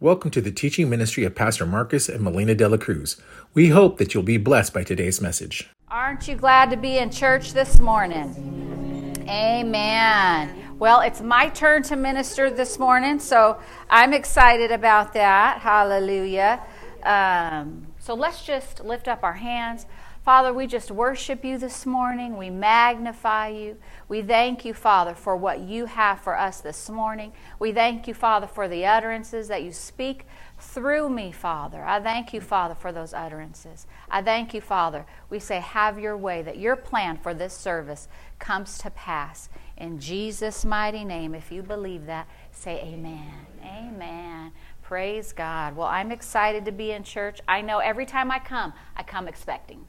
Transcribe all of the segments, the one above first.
Welcome to the teaching ministry of Pastor Marcus and Melina De La Cruz. We hope that you'll be blessed by today's message. Aren't you glad to be in church this morning? Amen. Well, it's my turn to minister this morning, so I'm excited about that. Hallelujah. Um, so let's just lift up our hands. Father, we just worship you this morning. We magnify you. We thank you, Father, for what you have for us this morning. We thank you, Father, for the utterances that you speak through me, Father. I thank you, Father, for those utterances. I thank you, Father. We say, have your way, that your plan for this service comes to pass. In Jesus' mighty name, if you believe that, say amen. Amen. Praise God. Well, I'm excited to be in church. I know every time I come, I come expecting.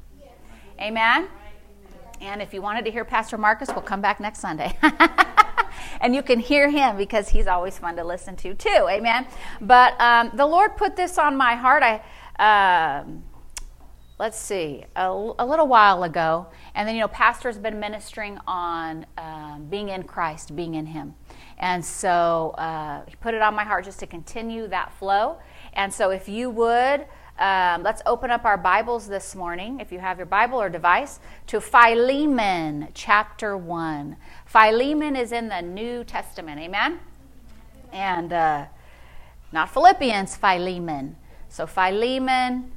Amen? And if you wanted to hear Pastor Marcus, we'll come back next Sunday. and you can hear him because he's always fun to listen to, too. Amen? But um, the Lord put this on my heart. I. Um, let's see, a, a, little while ago. And then, you know, Pastor's been ministering on um, being in Christ, being in Him. And so uh, he put it on my heart just to continue that flow. And so, if you would, um, let's open up our Bibles this morning, if you have your Bible or device, to Philemon chapter 1. Philemon is in the New Testament, amen? And uh, not Philippians, Philemon. So, Philemon,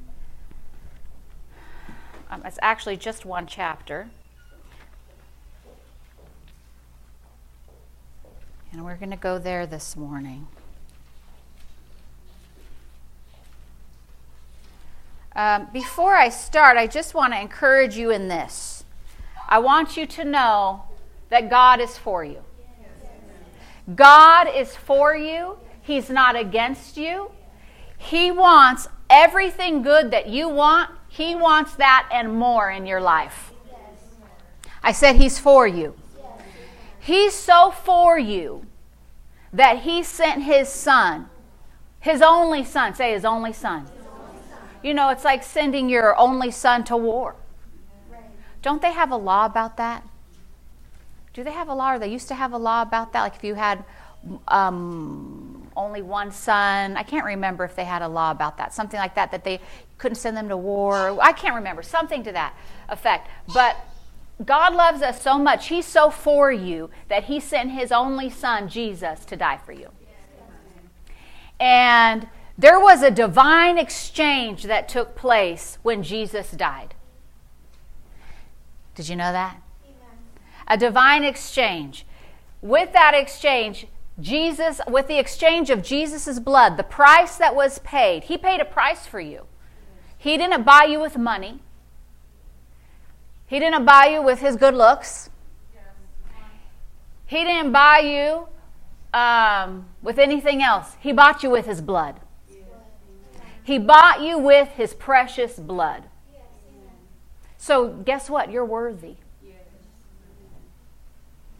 um, it's actually just one chapter. And we're going to go there this morning. Um, before I start, I just want to encourage you in this. I want you to know that God is for you. God is for you, He's not against you. He wants everything good that you want, He wants that and more in your life. I said He's for you. He's so for you that He sent His Son, His only Son, say His only Son you know, it's like sending your only son to war. Don't they have a law about that? Do they have a law, or they used to have a law about that? Like if you had um, only one son, I can't remember if they had a law about that. Something like that, that they couldn't send them to war. I can't remember. Something to that effect. But God loves us so much. He's so for you that He sent His only Son, Jesus, to die for you. And there was a divine exchange that took place when Jesus died. Did you know that? Amen. A divine exchange. With that exchange, Jesus, with the exchange of Jesus' blood, the price that was paid, He paid a price for you. He didn't buy you with money, He didn't buy you with His good looks, He didn't buy you um, with anything else. He bought you with His blood. He bought you with his precious blood. So, guess what? You're worthy.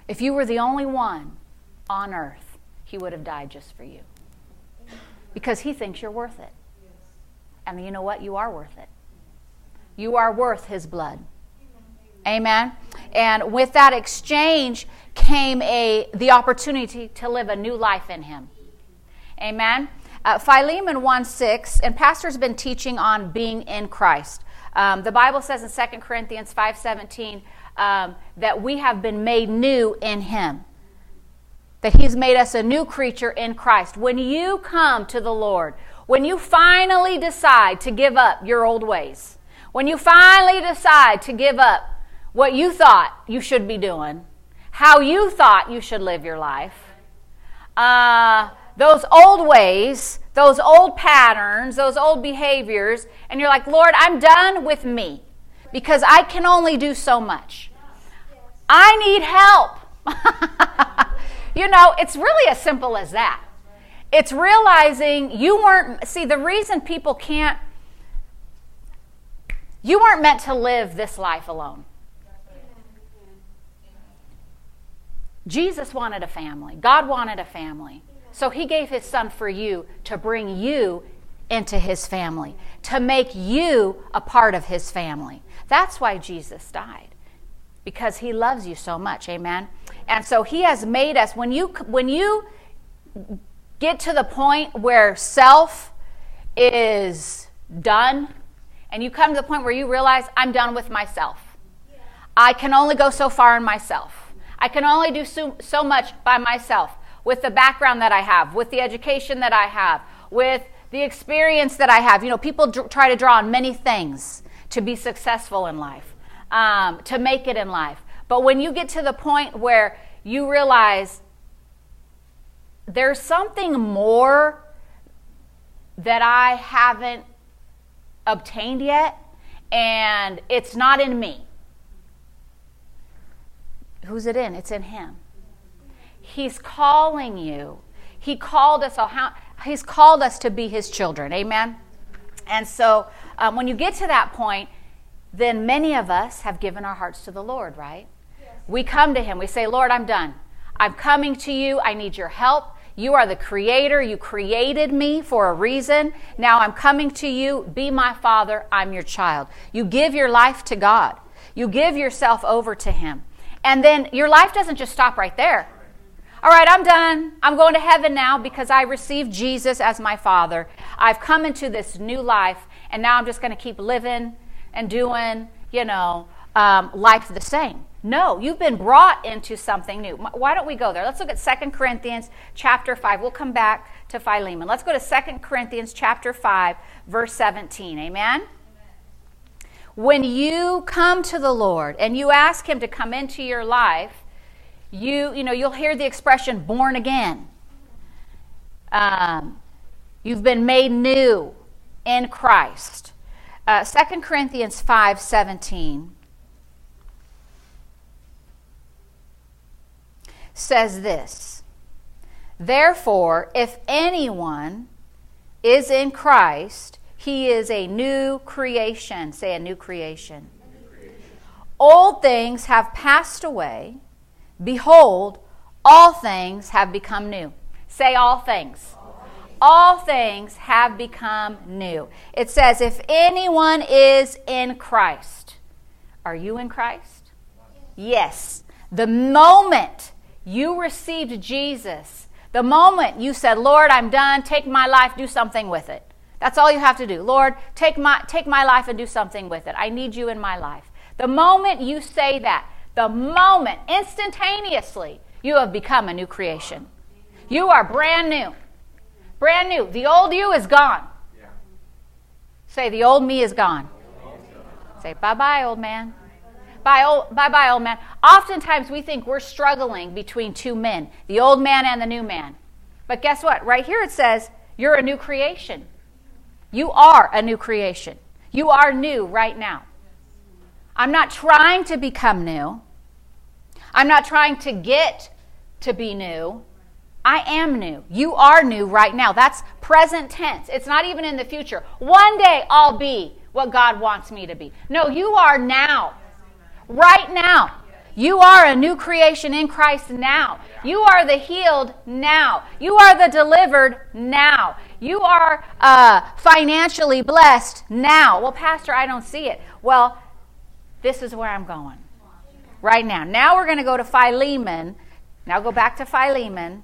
If you were the only one on earth, he would have died just for you. Because he thinks you're worth it. And you know what? You are worth it. You are worth his blood. Amen. And with that exchange came a the opportunity to live a new life in him. Amen. Uh, Philemon 1 6, and Pastor's been teaching on being in Christ. Um, the Bible says in 2 Corinthians 5 17 um, that we have been made new in Him, that He's made us a new creature in Christ. When you come to the Lord, when you finally decide to give up your old ways, when you finally decide to give up what you thought you should be doing, how you thought you should live your life, uh, those old ways, those old patterns, those old behaviors, and you're like, Lord, I'm done with me because I can only do so much. I need help. you know, it's really as simple as that. It's realizing you weren't, see, the reason people can't, you weren't meant to live this life alone. Jesus wanted a family, God wanted a family. So he gave his son for you to bring you into his family, to make you a part of his family. That's why Jesus died. Because he loves you so much, amen. And so he has made us when you when you get to the point where self is done and you come to the point where you realize I'm done with myself. I can only go so far in myself. I can only do so, so much by myself with the background that I have, with the education that I have, with the experience that I have. You know, people try to draw on many things to be successful in life, um, to make it in life. But when you get to the point where you realize there's something more that I haven't obtained yet, and it's not in me. Who's it in? It's in Him. He's calling you. He called us. How, he's called us to be His children. Amen. And so, um, when you get to that point, then many of us have given our hearts to the Lord, right? Yes. We come to Him. We say, Lord, I'm done. I'm coming to you. I need your help. You are the creator. You created me for a reason. Now I'm coming to you. Be my father. I'm your child. You give your life to God. You give yourself over to Him. And then your life doesn't just stop right there. All right, I'm done. I'm going to heaven now because I received Jesus as my father. I've come into this new life, and now I'm just going to keep living and doing, you know, um, life the same. No, you've been brought into something new. Why don't we go there? Let's look at 2 Corinthians chapter 5. We'll come back to Philemon. Let's go to 2 Corinthians chapter 5, verse 17. Amen? When you come to the Lord and you ask him to come into your life, you, you know, you'll hear the expression born again. Um, you've been made new in Christ. Uh, 2 Corinthians 5 17 says this Therefore, if anyone is in Christ, he is a new creation. Say a new creation. Old things have passed away. Behold, all things have become new. Say all things. All things have become new. It says, if anyone is in Christ, are you in Christ? Yes. The moment you received Jesus. The moment you said, Lord, I'm done, take my life, do something with it. That's all you have to do. Lord, take my, take my life and do something with it. I need you in my life. The moment you say that, the moment, instantaneously, you have become a new creation. You are brand new. Brand new. The old you is gone. Say, the old me is gone. Say, bye bye, old man. Bye, old, bye bye, old man. Oftentimes we think we're struggling between two men, the old man and the new man. But guess what? Right here it says, you're a new creation. You are a new creation. You are new right now. I'm not trying to become new. I'm not trying to get to be new. I am new. You are new right now. That's present tense. It's not even in the future. One day I'll be what God wants me to be. No, you are now right now. You are a new creation in Christ now. You are the healed now. You are the delivered now. You are uh, financially blessed now. Well, Pastor, I don't see it. Well, this is where I'm going right now. Now we're going to go to Philemon. Now go back to Philemon.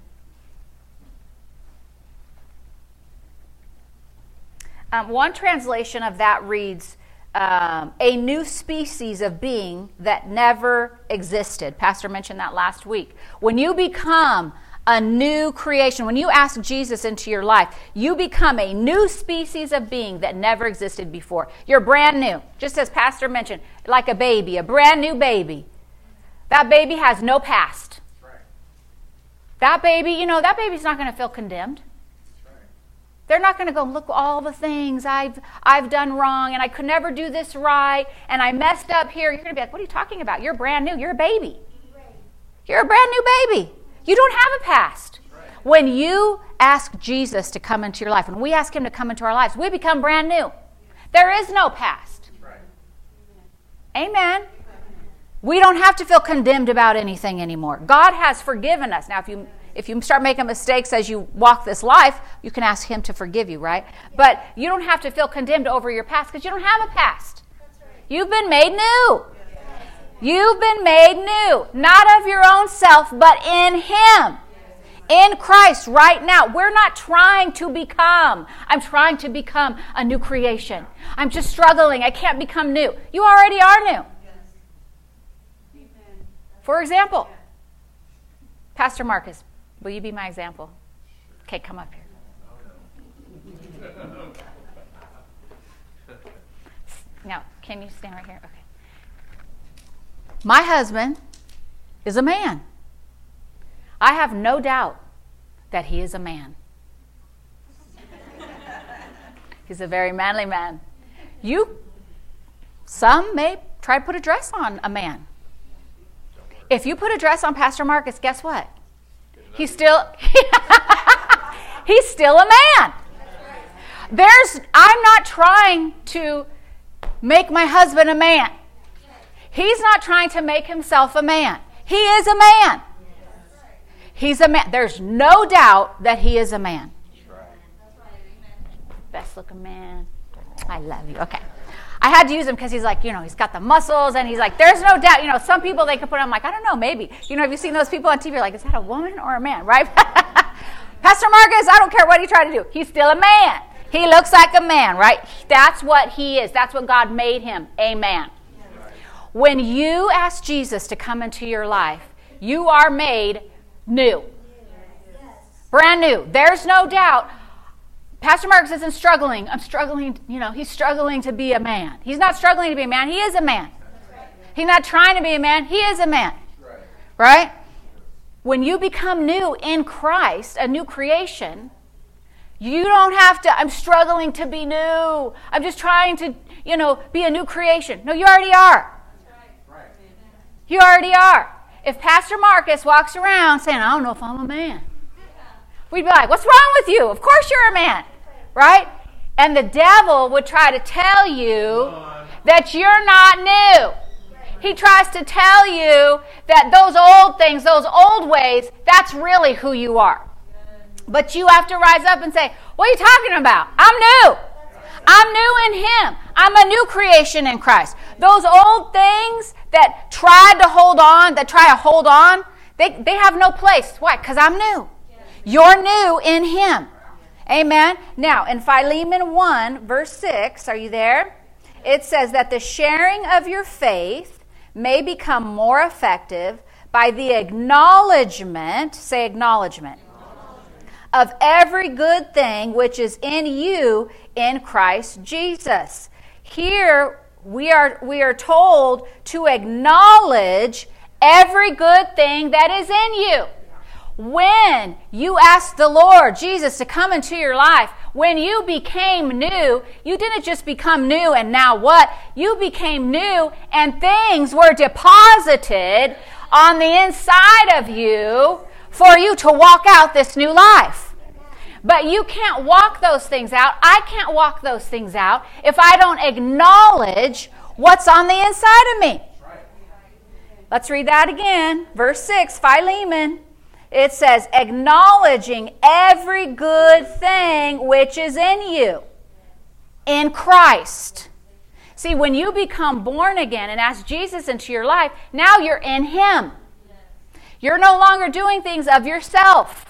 Um, one translation of that reads, um, a new species of being that never existed. Pastor mentioned that last week. When you become a new creation, when you ask Jesus into your life, you become a new species of being that never existed before. You're brand new, just as Pastor mentioned, like a baby, a brand new baby. That baby has no past. That baby, you know, that baby's not going to feel condemned. They're not going to go look all the things I've I've done wrong and I could never do this right and I messed up here. You're going to be like, "What are you talking about? You're brand new. You're a baby. You're a brand new baby. You don't have a past." When you ask Jesus to come into your life, when we ask him to come into our lives, we become brand new. There is no past. Amen. We don't have to feel condemned about anything anymore. God has forgiven us. Now, if you if you start making mistakes as you walk this life, you can ask Him to forgive you, right? But you don't have to feel condemned over your past because you don't have a past. You've been made new. You've been made new, not of your own self, but in Him. in Christ right now. We're not trying to become. I'm trying to become a new creation. I'm just struggling. I can't become new. You already are new. For example, Pastor Marcus, will you be my example? Okay, come up here. Now, can you stand right here? Okay. My husband is a man. I have no doubt that he is a man. He's a very manly man. You, some may try to put a dress on a man. If you put a dress on Pastor Marcus, guess what? He's still he's still a man. There's I'm not trying to make my husband a man. He's not trying to make himself a man. He is a man. He's a man. There's no doubt that he is a man. Best looking man. I love you. Okay. I had to use him because he's like, you know, he's got the muscles and he's like, there's no doubt. You know, some people they could put on, like, I don't know, maybe. You know, have you seen those people on TV? You're like, is that a woman or a man, right? Pastor Marcus, I don't care what he tried to do. He's still a man. He looks like a man, right? That's what he is. That's what God made him, a man. When you ask Jesus to come into your life, you are made new. Brand new. There's no doubt. Pastor Marcus isn't struggling. I'm struggling, you know, he's struggling to be a man. He's not struggling to be a man. He is a man. He's not trying to be a man. He is a man. Right? When you become new in Christ, a new creation, you don't have to, I'm struggling to be new. I'm just trying to, you know, be a new creation. No, you already are. You already are. If Pastor Marcus walks around saying, I don't know if I'm a man, we'd be like, What's wrong with you? Of course you're a man, right? And the devil would try to tell you that you're not new. He tries to tell you that those old things, those old ways, that's really who you are. But you have to rise up and say, What are you talking about? I'm new. I'm new in Him. I'm a new creation in Christ. Those old things that tried to hold on, that try to hold on, they, they have no place. Why? Because I'm new. You're new in Him. Amen. Now, in Philemon 1, verse 6, are you there? It says that the sharing of your faith may become more effective by the acknowledgement, say acknowledgement, of every good thing which is in you in Christ Jesus. Here we are, we are told to acknowledge every good thing that is in you. When you asked the Lord Jesus to come into your life, when you became new, you didn't just become new and now what? You became new and things were deposited on the inside of you for you to walk out this new life. But you can't walk those things out. I can't walk those things out if I don't acknowledge what's on the inside of me. Let's read that again. Verse 6, Philemon. It says, acknowledging every good thing which is in you in Christ. See, when you become born again and ask Jesus into your life, now you're in Him. You're no longer doing things of yourself.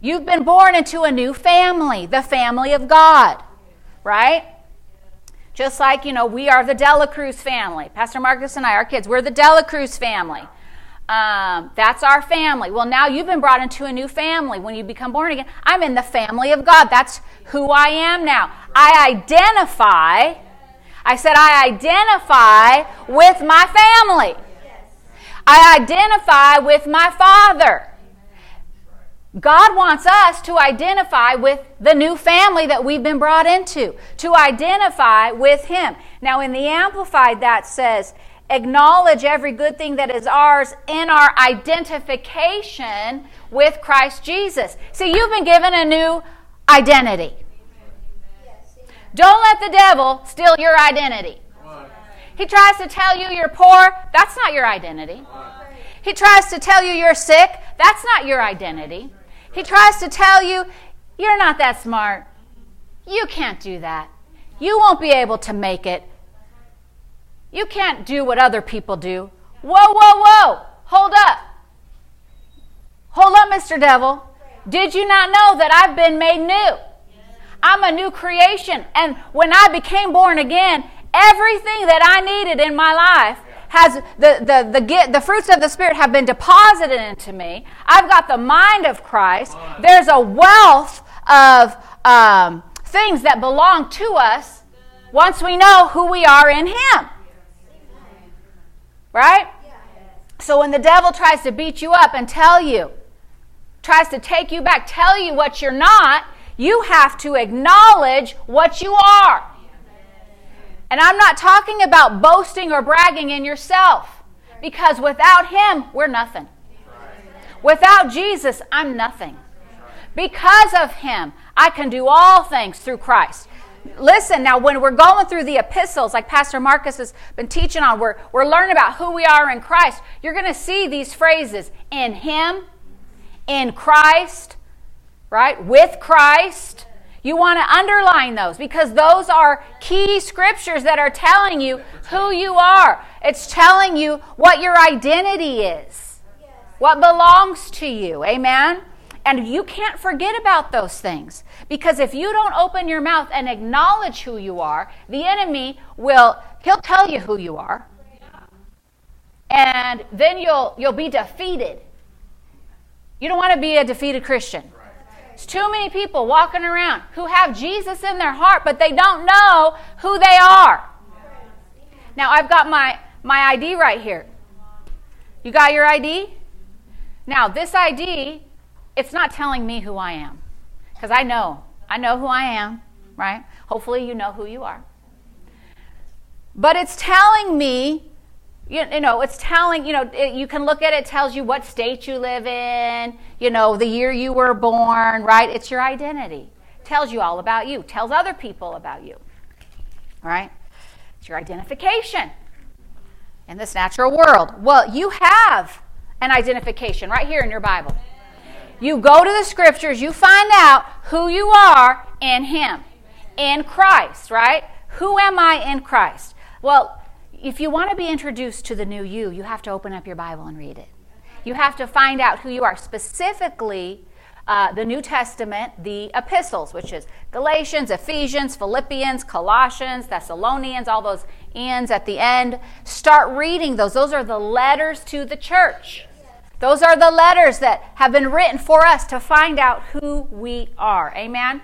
You've been born into a new family, the family of God, right? Just like, you know, we are the De La Cruz family. Pastor Marcus and I, our kids, we're the De La Cruz family. Um, that's our family. Well, now you've been brought into a new family when you become born again. I'm in the family of God. That's who I am now. I identify, I said, I identify with my family. I identify with my father. God wants us to identify with the new family that we've been brought into, to identify with Him. Now, in the Amplified, that says, acknowledge every good thing that is ours in our identification with Christ Jesus. See, you've been given a new identity. Don't let the devil steal your identity. He tries to tell you you're poor, that's not your identity. He tries to tell you you're sick, that's not your identity. He tries to tell you, you're not that smart. You can't do that. You won't be able to make it. You can't do what other people do. Whoa, whoa, whoa. Hold up. Hold up, Mr. Devil. Did you not know that I've been made new? I'm a new creation. And when I became born again, everything that I needed in my life has the, the, the, the fruits of the Spirit have been deposited into me. I've got the mind of Christ. There's a wealth of um, things that belong to us once we know who we are in Him. Right? So when the devil tries to beat you up and tell you, tries to take you back, tell you what you're not, you have to acknowledge what you are. And I'm not talking about boasting or bragging in yourself, because without Him, we're nothing. Without Jesus, I'm nothing. Because of Him, I can do all things through Christ. Listen, now when we're going through the epistles, like Pastor Marcus has been teaching on, we're, we're learning about who we are in Christ. You're going to see these phrases in Him, in Christ, right? With Christ. You want to underline those because those are key scriptures that are telling you who you are. It's telling you what your identity is, what belongs to you. Amen? And you can't forget about those things because if you don't open your mouth and acknowledge who you are, the enemy will, he'll tell you who you are. And then you'll, you'll be defeated. You don't want to be a defeated Christian. There's too many people walking around who have Jesus in their heart, but they don't know who they are. Now, I've got my, my ID right here. You got your ID? Now, this ID, it's not telling me who I am because I know. I know who I am, right? Hopefully, you know who you are. But it's telling me you, you, know, it's telling, you know, it, you can look at it, it tells you what state you live in, you know, the year you were born, right? It's your identity. Tells you all about you, tells other people about you, right? It's your identification in this natural world. Well, you have an identification right here in your Bible. You go to the scriptures, you find out who you are in Him, in Christ, right? Who am I in Christ? Well, if you want to be introduced to the new you, you have to open up your Bible and read it. You have to find out who you are, specifically uh, the New Testament, the epistles, which is Galatians, Ephesians, Philippians, Colossians, Thessalonians, all those ends at the end. Start reading those. Those are the letters to the church. Those are the letters that have been written for us to find out who we are. Amen.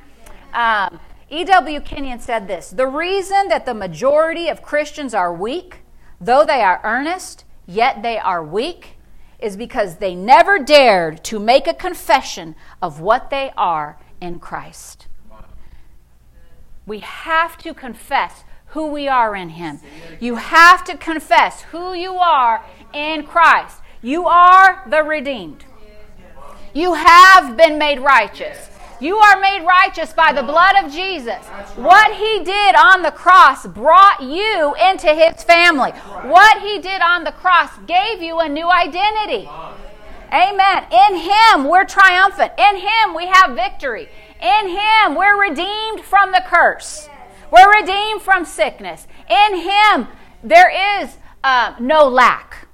Um, E.W. Kenyon said this The reason that the majority of Christians are weak, though they are earnest, yet they are weak, is because they never dared to make a confession of what they are in Christ. We have to confess who we are in Him. You have to confess who you are in Christ. You are the redeemed. You have been made righteous. You are made righteous by the blood of Jesus. What he did on the cross brought you into his family. What he did on the cross gave you a new identity. Amen. In him, we're triumphant. In him, we have victory. In him, we're redeemed from the curse. We're redeemed from sickness. In him, there is uh, no lack.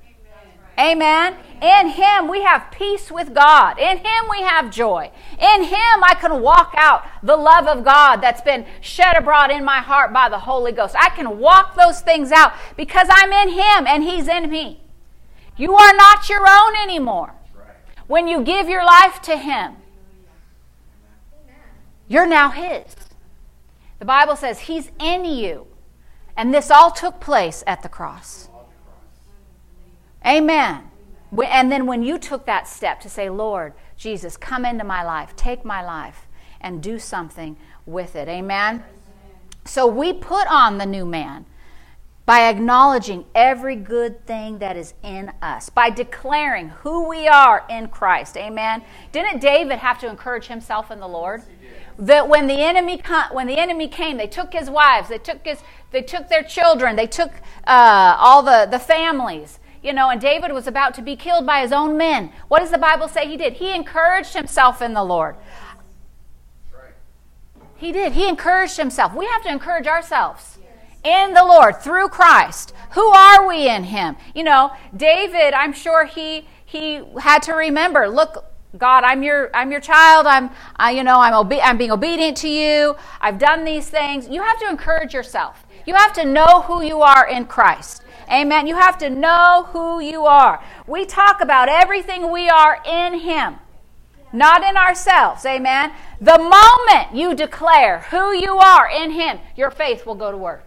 Amen. In Him we have peace with God. In Him we have joy. In Him I can walk out the love of God that's been shed abroad in my heart by the Holy Ghost. I can walk those things out because I'm in Him and He's in me. You are not your own anymore. When you give your life to Him, you're now His. The Bible says He's in you. And this all took place at the cross. Amen. And then when you took that step to say, Lord, Jesus, come into my life, take my life, and do something with it. Amen? So we put on the new man by acknowledging every good thing that is in us, by declaring who we are in Christ. Amen. Didn't David have to encourage himself in the Lord? That when the enemy when the enemy came, they took his wives, they took his, they took their children, they took uh, all the the families, you know, and David was about to be killed by his own men. What does the Bible say he did? He encouraged himself in the Lord. He did. He encouraged himself. We have to encourage ourselves in the Lord through Christ. Who are we in him? You know, David, I'm sure he he had to remember, look God, I'm your I'm your child. I'm I, you know I'm obe- I'm being obedient to you. I've done these things. You have to encourage yourself. You have to know who you are in Christ. Amen. You have to know who you are. We talk about everything we are in Him, not in ourselves. Amen. The moment you declare who you are in Him, your faith will go to work.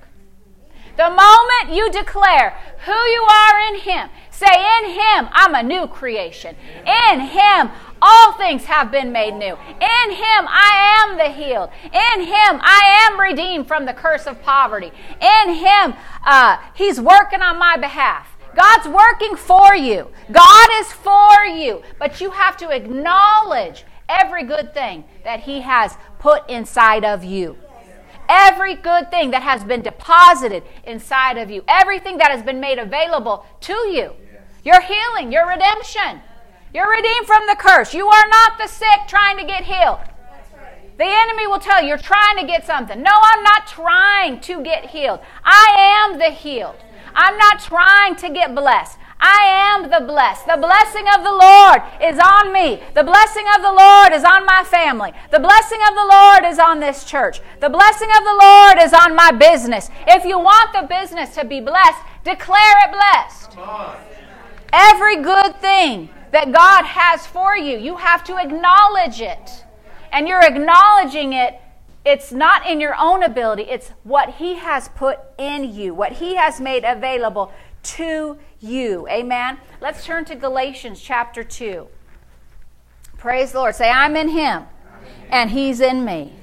The moment you declare who you are in Him, say, In Him, I'm a new creation. In Him, all things have been made new. In Him, I am the healed. In Him, I am redeemed from the curse of poverty. In Him, uh, He's working on my behalf. God's working for you. God is for you. But you have to acknowledge every good thing that He has put inside of you. Every good thing that has been deposited inside of you, everything that has been made available to you, your healing, your redemption. You're redeemed from the curse. You are not the sick trying to get healed. The enemy will tell you you're trying to get something. No, I'm not trying to get healed. I am the healed. I'm not trying to get blessed. I am the blessed. The blessing of the Lord is on me. The blessing of the Lord is on my family. The blessing of the Lord is on this church. The blessing of the Lord is on my business. If you want the business to be blessed, declare it blessed. Every good thing that God has for you, you have to acknowledge it. And you're acknowledging it it's not in your own ability, it's what He has put in you, what He has made available to you. Amen. Let's turn to Galatians chapter 2. Praise the Lord. Say, I'm in Him, and He's in me.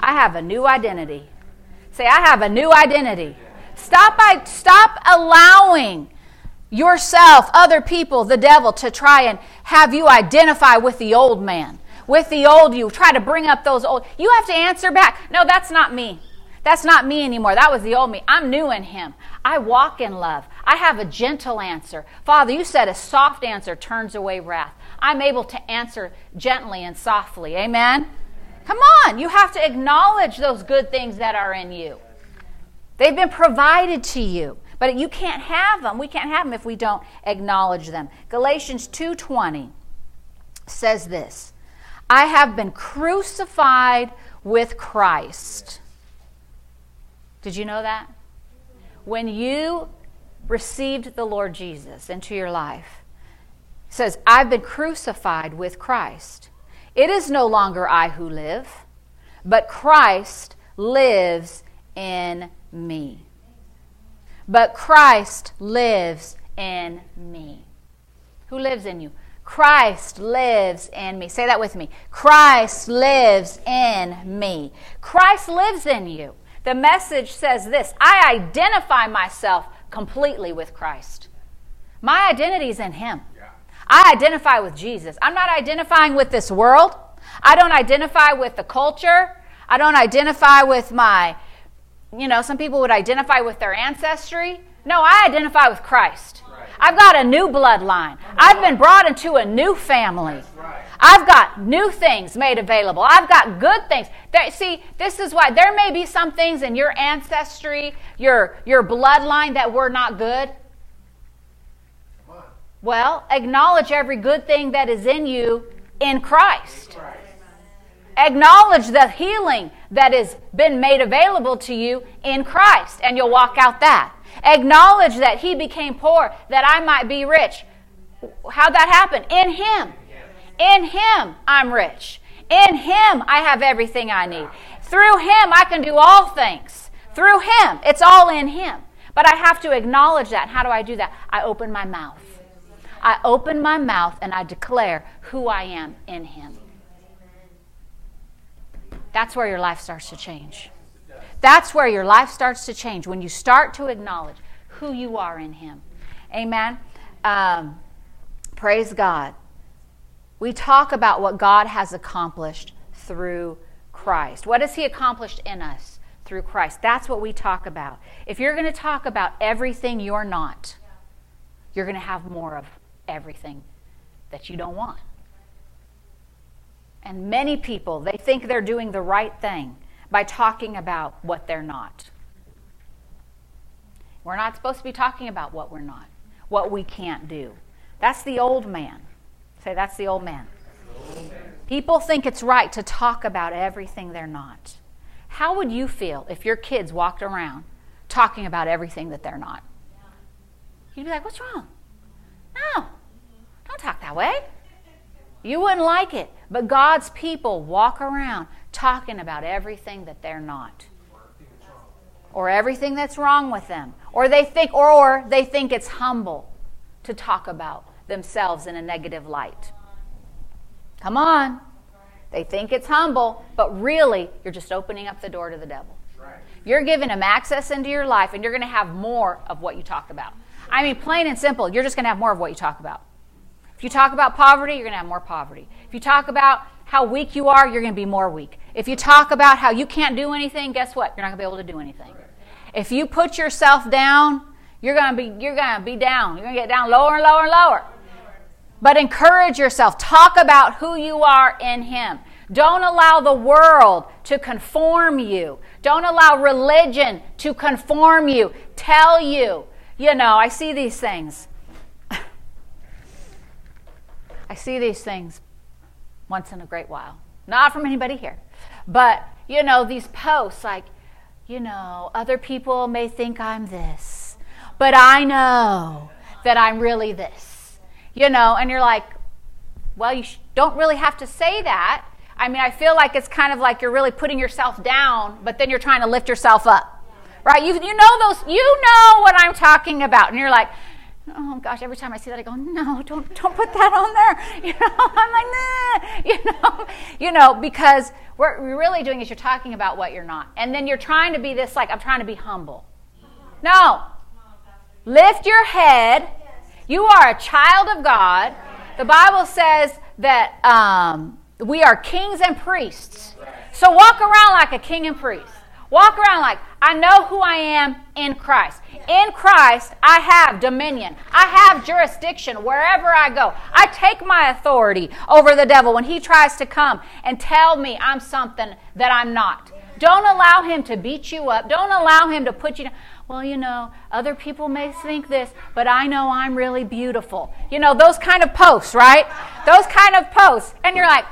I have a new identity. Say, I have a new identity. Stop by stop allowing yourself, other people, the devil to try and have you identify with the old man, with the old you. Try to bring up those old. You have to answer back. No, that's not me. That's not me anymore. That was the old me. I'm new in him. I walk in love. I have a gentle answer. Father, you said a soft answer turns away wrath. I'm able to answer gently and softly. Amen? Come on. You have to acknowledge those good things that are in you. They've been provided to you. But you can't have them. We can't have them if we don't acknowledge them. Galatians 2:20 says this. I have been crucified with Christ. Did you know that? When you received the Lord Jesus into your life, says, I've been crucified with Christ. It is no longer I who live, but Christ lives in me. But Christ lives in me. Who lives in you? Christ lives in me. Say that with me. Christ lives in me. Christ lives in you. The message says this I identify myself completely with Christ. My identity is in Him. I identify with Jesus. I'm not identifying with this world. I don't identify with the culture. I don't identify with my, you know, some people would identify with their ancestry. No, I identify with Christ. I've got a new bloodline. I've been brought into a new family. I've got new things made available. I've got good things. See, this is why there may be some things in your ancestry, your, your bloodline that were not good. Well, acknowledge every good thing that is in you in Christ. Acknowledge the healing that has been made available to you in Christ, and you'll walk out that. Acknowledge that He became poor that I might be rich. How'd that happen? In Him. In Him, I'm rich. In Him, I have everything I need. Through Him, I can do all things. Through Him, it's all in Him. But I have to acknowledge that. How do I do that? I open my mouth. I open my mouth and I declare who I am in Him. That's where your life starts to change. That's where your life starts to change when you start to acknowledge who you are in Him. Amen. Um, praise God we talk about what God has accomplished through Christ. What has He accomplished in us through Christ? That's what we talk about. If you're going to talk about everything you're not, you're going to have more of everything that you don't want. And many people, they think they're doing the right thing by talking about what they're not. We're not supposed to be talking about what we're not, what we can't do. That's the old man. Say, that's the old man. People think it's right to talk about everything they're not. How would you feel if your kids walked around talking about everything that they're not? You'd be like, What's wrong? No, don't talk that way. You wouldn't like it. But God's people walk around talking about everything that they're not. Or everything that's wrong with them. Or they think or they think it's humble to talk about themselves in a negative light. Come on. They think it's humble, but really, you're just opening up the door to the devil. You're giving him access into your life, and you're going to have more of what you talk about. I mean, plain and simple, you're just going to have more of what you talk about. If you talk about poverty, you're going to have more poverty. If you talk about how weak you are, you're going to be more weak. If you talk about how you can't do anything, guess what? You're not going to be able to do anything. If you put yourself down, you're going to be you're going to be down. You're going to get down lower and lower and lower. But encourage yourself. Talk about who you are in Him. Don't allow the world to conform you. Don't allow religion to conform you, tell you. You know, I see these things. I see these things once in a great while. Not from anybody here. But, you know, these posts like, you know, other people may think I'm this, but I know that I'm really this. You know, and you're like, well, you sh- don't really have to say that. I mean, I feel like it's kind of like you're really putting yourself down, but then you're trying to lift yourself up. Right? You, you know those you know what I'm talking about. And you're like, oh gosh, every time I see that I go, no, don't don't put that on there. You know, I'm like, nah, you know, you know, because what you're really doing is you're talking about what you're not. And then you're trying to be this like, I'm trying to be humble. No. Lift your head. You are a child of God. The Bible says that um, we are kings and priests. So walk around like a king and priest. Walk around like, I know who I am in Christ. In Christ, I have dominion. I have jurisdiction wherever I go. I take my authority over the devil when he tries to come and tell me I'm something that I'm not. Don't allow him to beat you up. Don't allow him to put you down. Well, you know, other people may think this, but I know I'm really beautiful. You know, those kind of posts, right? Those kind of posts. And you're like,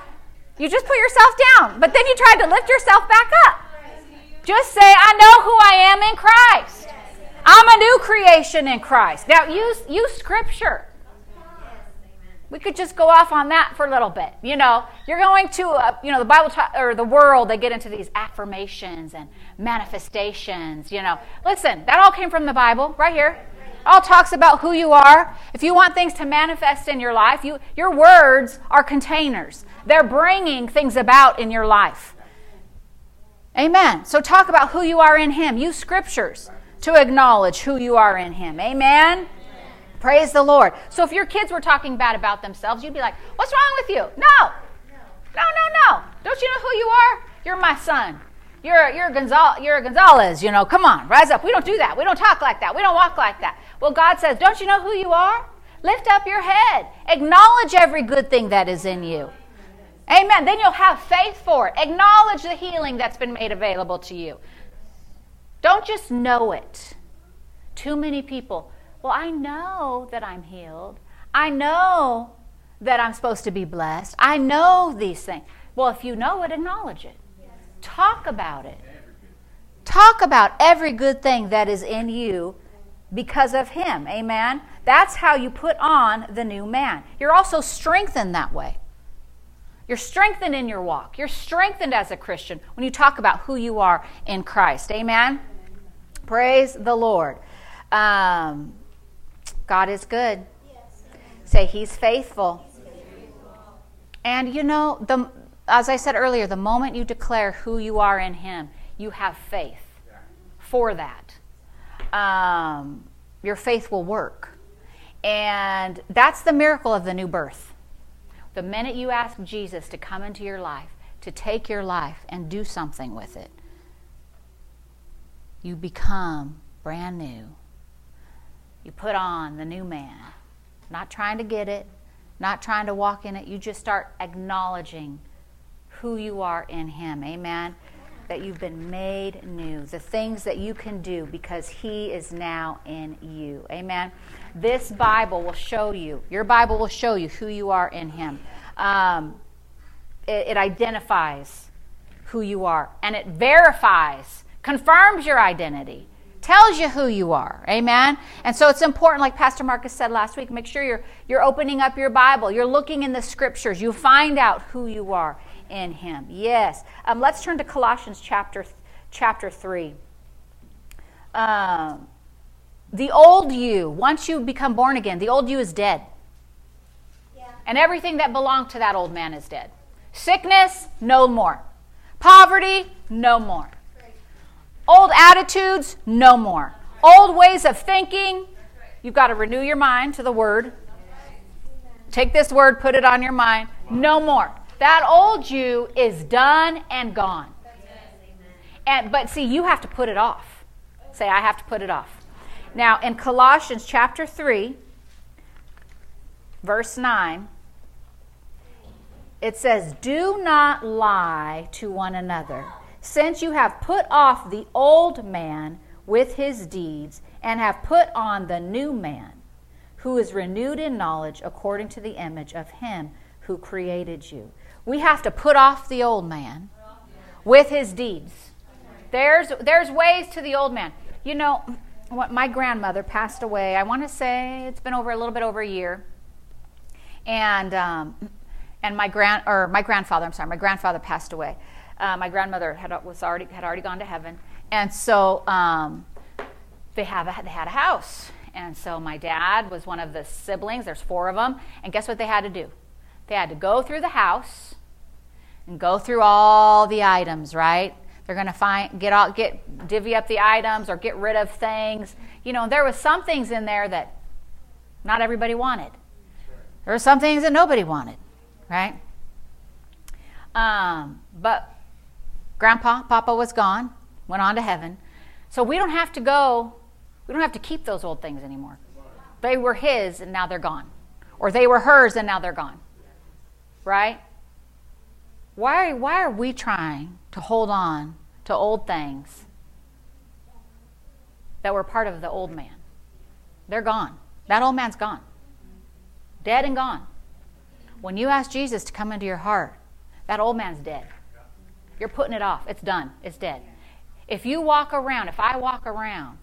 you just put yourself down, but then you tried to lift yourself back up. Just say, I know who I am in Christ. I'm a new creation in Christ. Now, use, use scripture. We could just go off on that for a little bit. You know, you're going to, uh, you know, the Bible ta- or the world, they get into these affirmations and manifestations. You know, listen, that all came from the Bible, right here. All talks about who you are. If you want things to manifest in your life, you, your words are containers. They're bringing things about in your life. Amen. So talk about who you are in Him. Use scriptures to acknowledge who you are in Him. Amen. Praise the Lord. So if your kids were talking bad about themselves, you'd be like, What's wrong with you? No. No, no, no. Don't you know who you are? You're my son. You're, you're, Gonzal- you're a Gonzalez, you know. Come on, rise up. We don't do that. We don't talk like that. We don't walk like that. Well, God says, Don't you know who you are? Lift up your head. Acknowledge every good thing that is in you. Amen. Then you'll have faith for it. Acknowledge the healing that's been made available to you. Don't just know it. Too many people, well, I know that I'm healed. I know that I'm supposed to be blessed. I know these things. Well, if you know it, acknowledge it. Talk about it. Talk about every good thing that is in you because of Him. Amen. That's how you put on the new man. You're also strengthened that way. You're strengthened in your walk. You're strengthened as a Christian when you talk about who you are in Christ. Amen? Praise the Lord. Um, God is good. Say, He's faithful. And you know, the, as I said earlier, the moment you declare who you are in Him, you have faith for that. Um, your faith will work. And that's the miracle of the new birth. The minute you ask Jesus to come into your life, to take your life and do something with it, you become brand new. You put on the new man. Not trying to get it, not trying to walk in it. You just start acknowledging who you are in Him. Amen. That you've been made new. The things that you can do because He is now in you. Amen. This Bible will show you, your Bible will show you who you are in Him. Um, it, it identifies who you are and it verifies, confirms your identity tells you who you are. Amen? And so it's important, like Pastor Marcus said last week, make sure you're, you're opening up your Bible, you're looking in the scriptures, you find out who you are in Him. Yes. Um, let's turn to Colossians chapter, chapter 3. Um, the old you, once you become born again, the old you is dead. Yeah. And everything that belonged to that old man is dead. Sickness, no more. Poverty, no more. Old attitudes, no more. Old ways of thinking, you've got to renew your mind to the word. Take this word, put it on your mind. No more. That old you is done and gone. And but see, you have to put it off. Say, I have to put it off. Now, in Colossians chapter 3, verse 9, it says, Do not lie to one another since you have put off the old man with his deeds, and have put on the new man, who is renewed in knowledge according to the image of him who created you. We have to put off the old man with his deeds. There's, there's ways to the old man. You know, what my grandmother passed away, I want to say it's been over a little bit over a year. And, um, and my, grand, or my grandfather, I'm sorry, my grandfather passed away. Uh, my grandmother had was already had already gone to heaven, and so um, they have a, they had a house. And so my dad was one of the siblings. There's four of them, and guess what they had to do? They had to go through the house and go through all the items. Right? They're going to find get all get divvy up the items or get rid of things. You know, there was some things in there that not everybody wanted. There were some things that nobody wanted, right? Um, but Grandpa, Papa was gone, went on to heaven. So we don't have to go, we don't have to keep those old things anymore. They were his and now they're gone. Or they were hers and now they're gone. Right? Why, why are we trying to hold on to old things that were part of the old man? They're gone. That old man's gone. Dead and gone. When you ask Jesus to come into your heart, that old man's dead. You're putting it off. It's done. It's dead. If you walk around, if I walk around,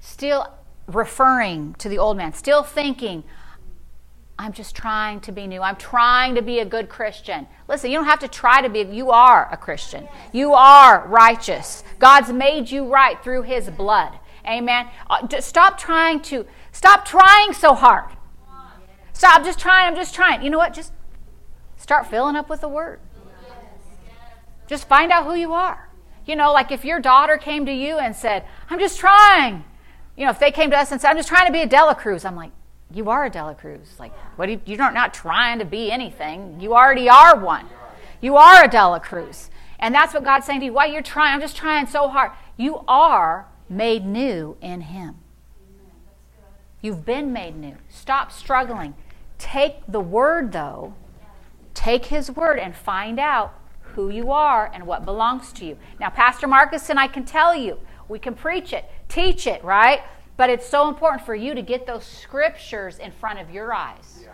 still referring to the old man, still thinking, I'm just trying to be new. I'm trying to be a good Christian. Listen, you don't have to try to be, you are a Christian. You are righteous. God's made you right through his blood. Amen. Uh, stop trying to, stop trying so hard. Stop just trying, I'm just trying. You know what? Just start filling up with the word. Just find out who you are. You know, like if your daughter came to you and said, I'm just trying. You know, if they came to us and said, I'm just trying to be a De La Cruz, I'm like, you are a De La Cruz. Like, what you, you're not trying to be anything. You already are one. You are a De La Cruz. And that's what God's saying to you. Why you're trying? I'm just trying so hard. You are made new in Him. You've been made new. Stop struggling. Take the word, though, take His word and find out who you are and what belongs to you. Now, Pastor Marcus and I can tell you, we can preach it, teach it, right? But it's so important for you to get those scriptures in front of your eyes.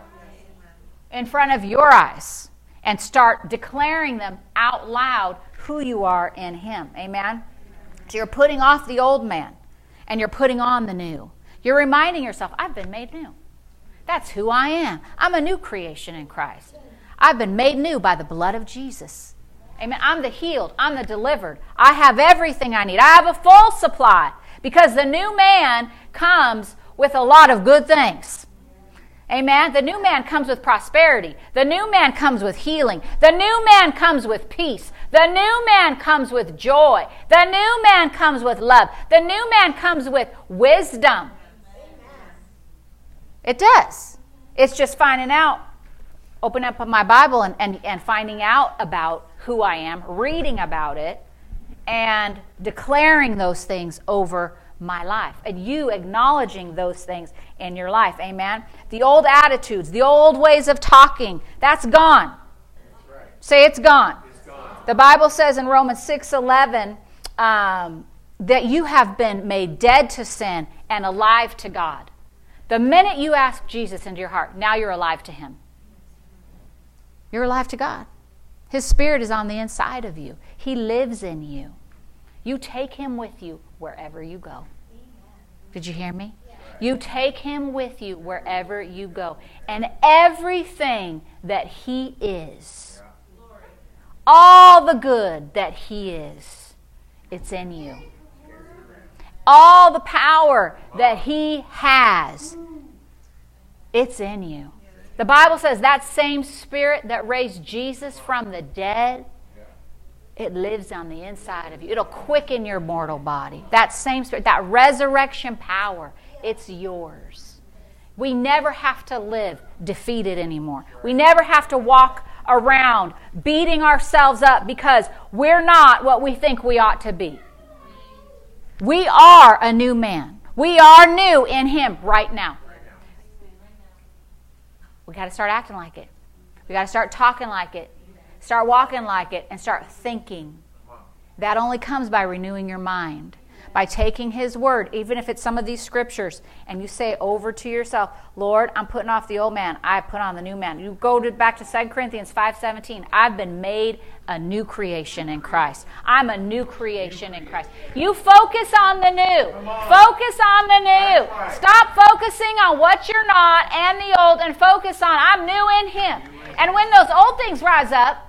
In front of your eyes. And start declaring them out loud who you are in Him. Amen? So you're putting off the old man and you're putting on the new. You're reminding yourself, I've been made new. That's who I am. I'm a new creation in Christ. I've been made new by the blood of Jesus. Amen. I'm the healed. I'm the delivered. I have everything I need. I have a full supply because the new man comes with a lot of good things. Amen. The new man comes with prosperity. The new man comes with healing. The new man comes with peace. The new man comes with joy. The new man comes with love. The new man comes with wisdom. It does. It's just finding out, open up my Bible and, and, and finding out about who I am, reading about it, and declaring those things over my life. And you acknowledging those things in your life. Amen. The old attitudes, the old ways of talking, that's gone. Right. Say it's gone. it's gone. The Bible says in Romans 6 11 um, that you have been made dead to sin and alive to God. The minute you ask Jesus into your heart, now you're alive to Him. You're alive to God. His Spirit is on the inside of you, He lives in you. You take Him with you wherever you go. Did you hear me? You take Him with you wherever you go. And everything that He is, all the good that He is, it's in you. All the power that He has, it's in you. The Bible says that same spirit that raised Jesus from the dead, it lives on the inside of you. It'll quicken your mortal body. That same spirit, that resurrection power, it's yours. We never have to live defeated anymore. We never have to walk around beating ourselves up because we're not what we think we ought to be. We are a new man. We are new in Him right now. We got to start acting like it. We got to start talking like it. Start walking like it and start thinking. That only comes by renewing your mind by taking his word, even if it's some of these scriptures, and you say over to yourself, Lord, I'm putting off the old man, I put on the new man. You go to, back to 2 Corinthians 5:17. I've been made a new creation in Christ. I'm a new creation in Christ. You focus on the new. Focus on the new. Stop focusing on what you're not and the old and focus on I'm new in him. And when those old things rise up,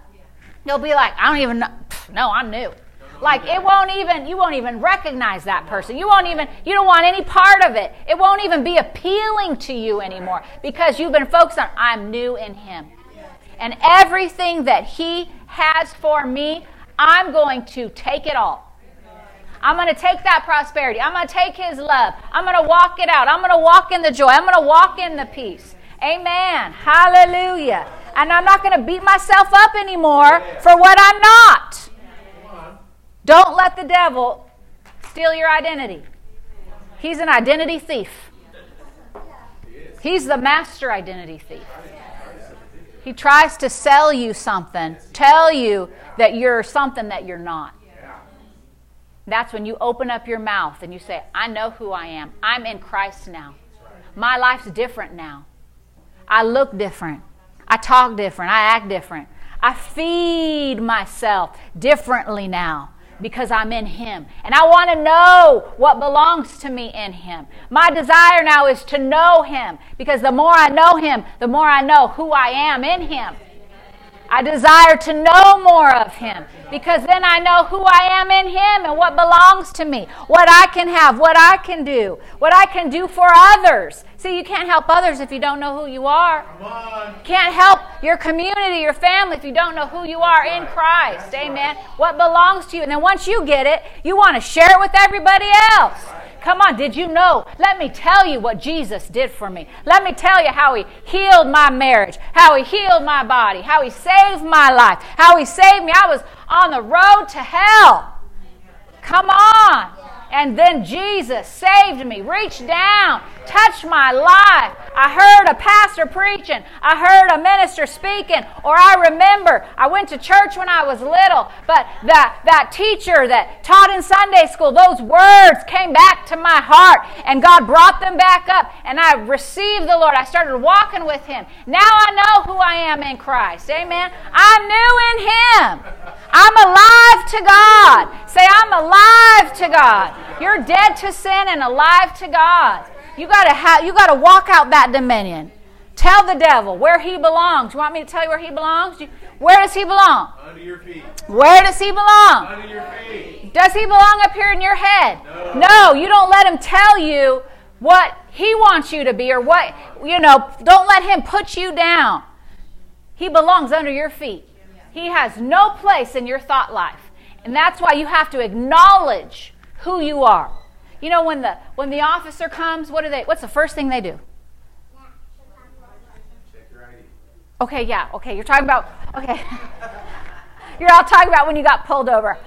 you'll be like, I don't even know. No, I'm new. Like it won't even, you won't even recognize that person. You won't even, you don't want any part of it. It won't even be appealing to you anymore because you've been focused on, I'm new in Him. And everything that He has for me, I'm going to take it all. I'm going to take that prosperity. I'm going to take His love. I'm going to walk it out. I'm going to walk in the joy. I'm going to walk in the peace. Amen. Hallelujah. And I'm not going to beat myself up anymore for what I'm not. Don't let the devil steal your identity. He's an identity thief. He's the master identity thief. He tries to sell you something, tell you that you're something that you're not. That's when you open up your mouth and you say, I know who I am. I'm in Christ now. My life's different now. I look different. I talk different. I act different. I feed myself differently now because I'm in Him. And I want to know what belongs to me in Him. My desire now is to know Him because the more I know Him, the more I know who I am in Him. I desire to know more of Him because then I know who I am in Him and what belongs to me, what I can have, what I can do, what I can do for others. See, you can't help others if you don't know who you are. Can't help your community, your family, if you don't know who you are in Christ. Amen. What belongs to you. And then once you get it, you want to share it with everybody else. Come on, did you know? Let me tell you what Jesus did for me. Let me tell you how He healed my marriage, how He healed my body, how He saved my life, how He saved me. I was on the road to hell. Come on. And then Jesus saved me, reached down, touched my life. I heard a pastor preaching. I heard a minister speaking. Or I remember I went to church when I was little, but that, that teacher that taught in Sunday school, those words came back to my heart and God brought them back up. And I received the Lord. I started walking with Him. Now I know who I am in Christ. Amen. I'm new in Him. I'm alive to God. Say, I'm alive to God. You're dead to sin and alive to God. You gotta have you gotta walk out that dominion. Tell the devil where he belongs. You want me to tell you where he belongs? Where does he belong? Under your feet. Where does he belong? Under your feet. Does he belong up here in your head? No. no, you don't let him tell you what he wants you to be or what, you know, don't let him put you down. He belongs under your feet. He has no place in your thought life. And that's why you have to acknowledge who you are. You know when the when the officer comes, what do they what's the first thing they do? Okay, yeah, okay, you're talking about okay. you're all talking about when you got pulled over.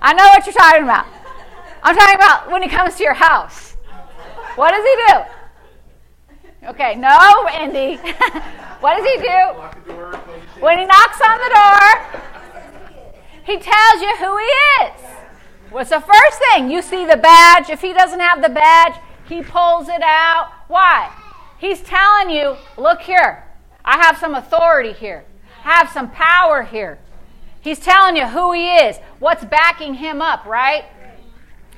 I know what you're talking about. I'm talking about when he comes to your house. What does he do? Okay, no, Andy. what does he do? When he knocks on the door, he tells you who he is. What's the first thing? You see the badge. If he doesn't have the badge, he pulls it out. Why? He's telling you, look here, I have some authority here. I have some power here. He's telling you who he is, what's backing him up, right?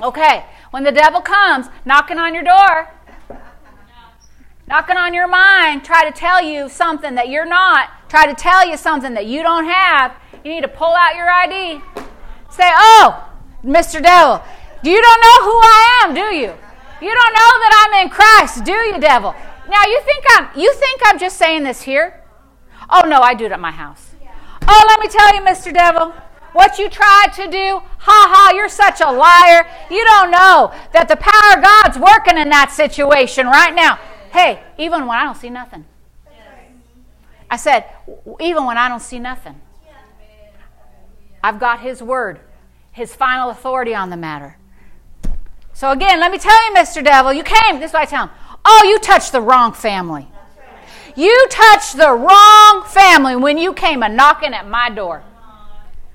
Okay, when the devil comes knocking on your door, knocking on your mind, try to tell you something that you're not, try to tell you something that you don't have, you need to pull out your ID. Say, Oh, Mr. Devil, you don't know who I am, do you? You don't know that I'm in Christ, do you, devil? Now you think I'm you think I'm just saying this here? Oh no, I do it at my house. Oh, let me tell you, Mr. Devil, what you tried to do, ha ha, you're such a liar. You don't know that the power of God's working in that situation right now. Hey, even when I don't see nothing. I said, even when I don't see nothing. I've got His word, His final authority on the matter. So again, let me tell you, Mr. Devil, you came. This is what I tell him. Oh, you touched the wrong family. You touched the wrong family when you came a knocking at my door.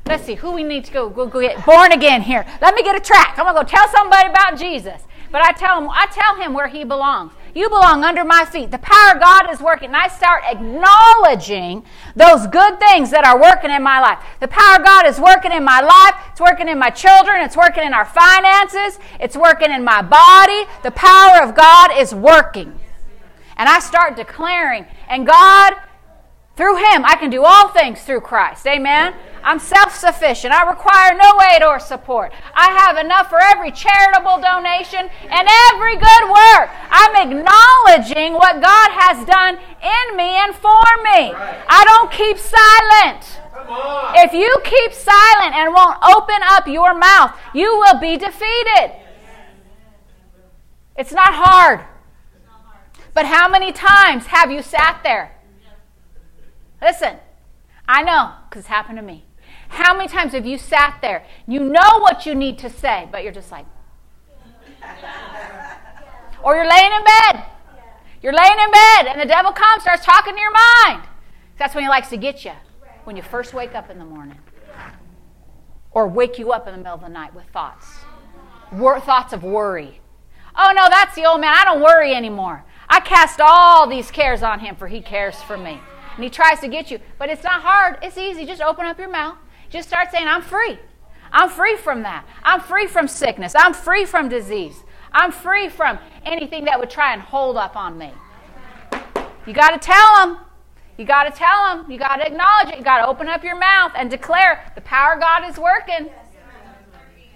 Let's see who we need to go, go, go get born again here. Let me get a track. I'm gonna go tell somebody about Jesus. But I tell him, I tell him where he belongs. You belong under my feet. The power of God is working. And I start acknowledging those good things that are working in my life. The power of God is working in my life. It's working in my children. It's working in our finances. It's working in my body. The power of God is working. And I start declaring, and God through him, I can do all things through Christ. Amen. I'm self sufficient. I require no aid or support. I have enough for every charitable donation and every good work. I'm acknowledging what God has done in me and for me. I don't keep silent. If you keep silent and won't open up your mouth, you will be defeated. It's not hard. But how many times have you sat there? Listen, I know because it's happened to me. How many times have you sat there? You know what you need to say, but you're just like, or you're laying in bed. You're laying in bed, and the devil comes, starts talking to your mind. That's when he likes to get you, when you first wake up in the morning, or wake you up in the middle of the night with thoughts, Wor- thoughts of worry. Oh no, that's the old man. I don't worry anymore. I cast all these cares on him, for he cares for me and he tries to get you. But it's not hard, it's easy. Just open up your mouth. Just start saying, I'm free. I'm free from that. I'm free from sickness. I'm free from disease. I'm free from anything that would try and hold up on me. You got to tell them. You got to tell them. You got to acknowledge it. You got to open up your mouth and declare the power of God is working.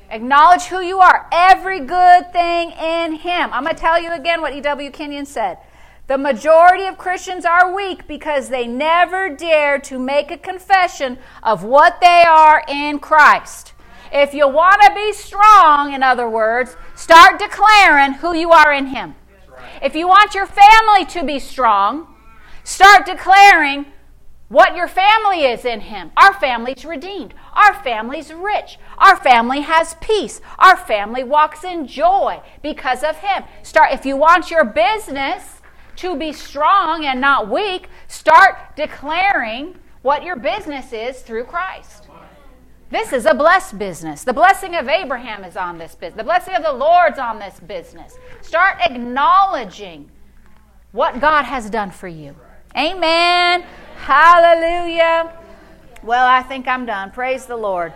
Acknowledge who you are. Every good thing in Him. I'm going to tell you again what E.W. Kenyon said. The majority of Christians are weak because they never dare to make a confession of what they are in Christ. If you want to be strong, in other words, start declaring who you are in Him. If you want your family to be strong, start declaring what your family is in Him. Our family's redeemed. Our family's rich. Our family has peace. Our family walks in joy because of Him. Start if you want your business to be strong and not weak, start declaring what your business is through Christ. This is a blessed business. The blessing of Abraham is on this business. The blessing of the Lord's on this business. Start acknowledging what God has done for you. Amen. Hallelujah. Well, I think I'm done. Praise the Lord.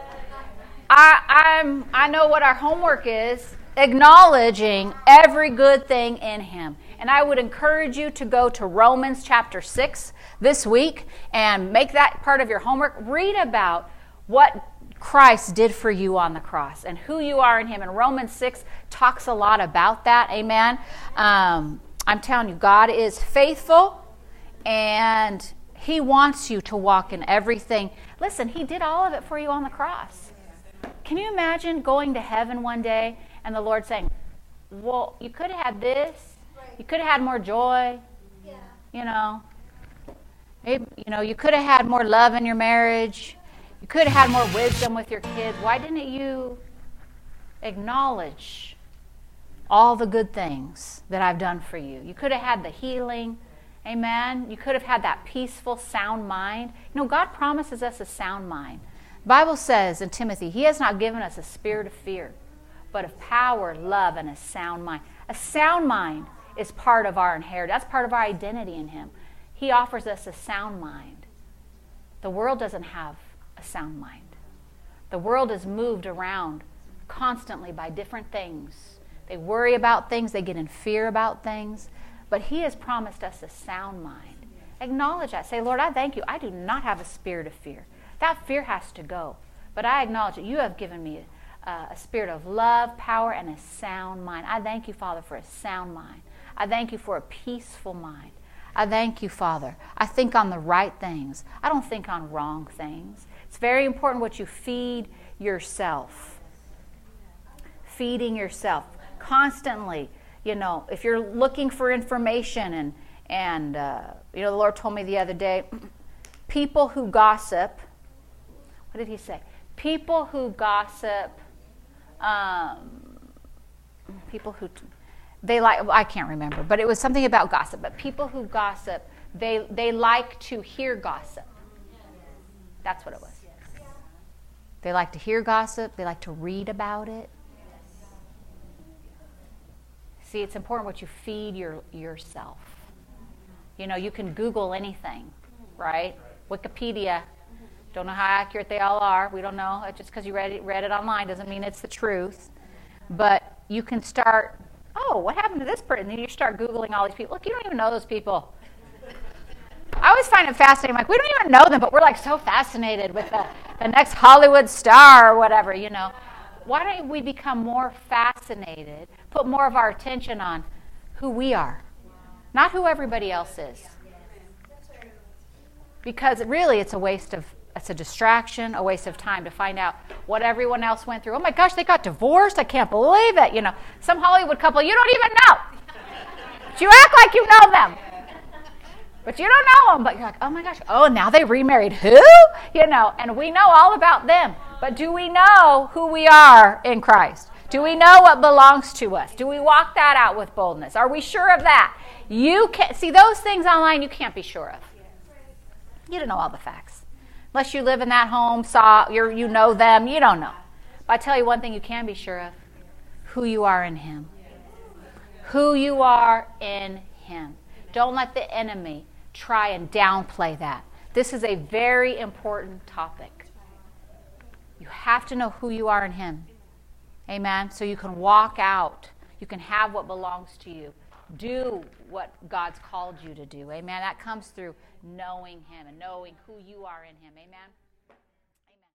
I, I'm, I know what our homework is acknowledging every good thing in Him. And I would encourage you to go to Romans chapter 6 this week and make that part of your homework. Read about what Christ did for you on the cross and who you are in Him. And Romans 6 talks a lot about that. Amen. Um, I'm telling you, God is faithful and He wants you to walk in everything. Listen, He did all of it for you on the cross. Can you imagine going to heaven one day and the Lord saying, Well, you could have had this you could have had more joy. Yeah. You know. Maybe, you know, you could have had more love in your marriage. You could have had more wisdom with your kids. Why didn't you acknowledge all the good things that I've done for you? You could have had the healing. Amen. You could have had that peaceful, sound mind. You know, God promises us a sound mind. The Bible says in Timothy, He has not given us a spirit of fear, but of power, love, and a sound mind. A sound mind is part of our inheritance. That's part of our identity in Him. He offers us a sound mind. The world doesn't have a sound mind. The world is moved around constantly by different things. They worry about things, they get in fear about things, but He has promised us a sound mind. Acknowledge that. Say, Lord, I thank you. I do not have a spirit of fear. That fear has to go. But I acknowledge that you have given me a, a spirit of love, power, and a sound mind. I thank you, Father, for a sound mind. I thank you for a peaceful mind. I thank you, Father. I think on the right things. I don't think on wrong things. It's very important what you feed yourself. Feeding yourself constantly. You know, if you're looking for information and and uh, you know, the Lord told me the other day, people who gossip. What did He say? People who gossip. Um, people who they like. I can't remember, but it was something about gossip. But people who gossip, they they like to hear gossip. That's what it was. They like to hear gossip. They like to read about it. See, it's important what you feed your yourself. You know, you can Google anything, right? Wikipedia. Don't know how accurate they all are. We don't know. Just because you read it, read it online doesn't mean it's the truth. But you can start, oh, what happened to this person? And then you start Googling all these people. Look, you don't even know those people. I always find it fascinating. Like, we don't even know them, but we're like so fascinated with the, the next Hollywood star or whatever, you know. Why don't we become more fascinated, put more of our attention on who we are, not who everybody else is? Because really, it's a waste of, it's a distraction, a waste of time to find out what everyone else went through. Oh my gosh, they got divorced. I can't believe it. You know, some Hollywood couple you don't even know. But you act like you know them. But you don't know them, but you're like, oh my gosh, oh, now they remarried who? You know, and we know all about them. But do we know who we are in Christ? Do we know what belongs to us? Do we walk that out with boldness? Are we sure of that? You can't see those things online you can't be sure of. You don't know all the facts. Unless you live in that home, saw you you know them, you don't know. But I tell you one thing you can be sure of who you are in him. Who you are in him. Don't let the enemy try and downplay that. This is a very important topic. You have to know who you are in Him. Amen. So you can walk out, you can have what belongs to you, do what God's called you to do. Amen. That comes through knowing Him and knowing who you are in Him. Amen.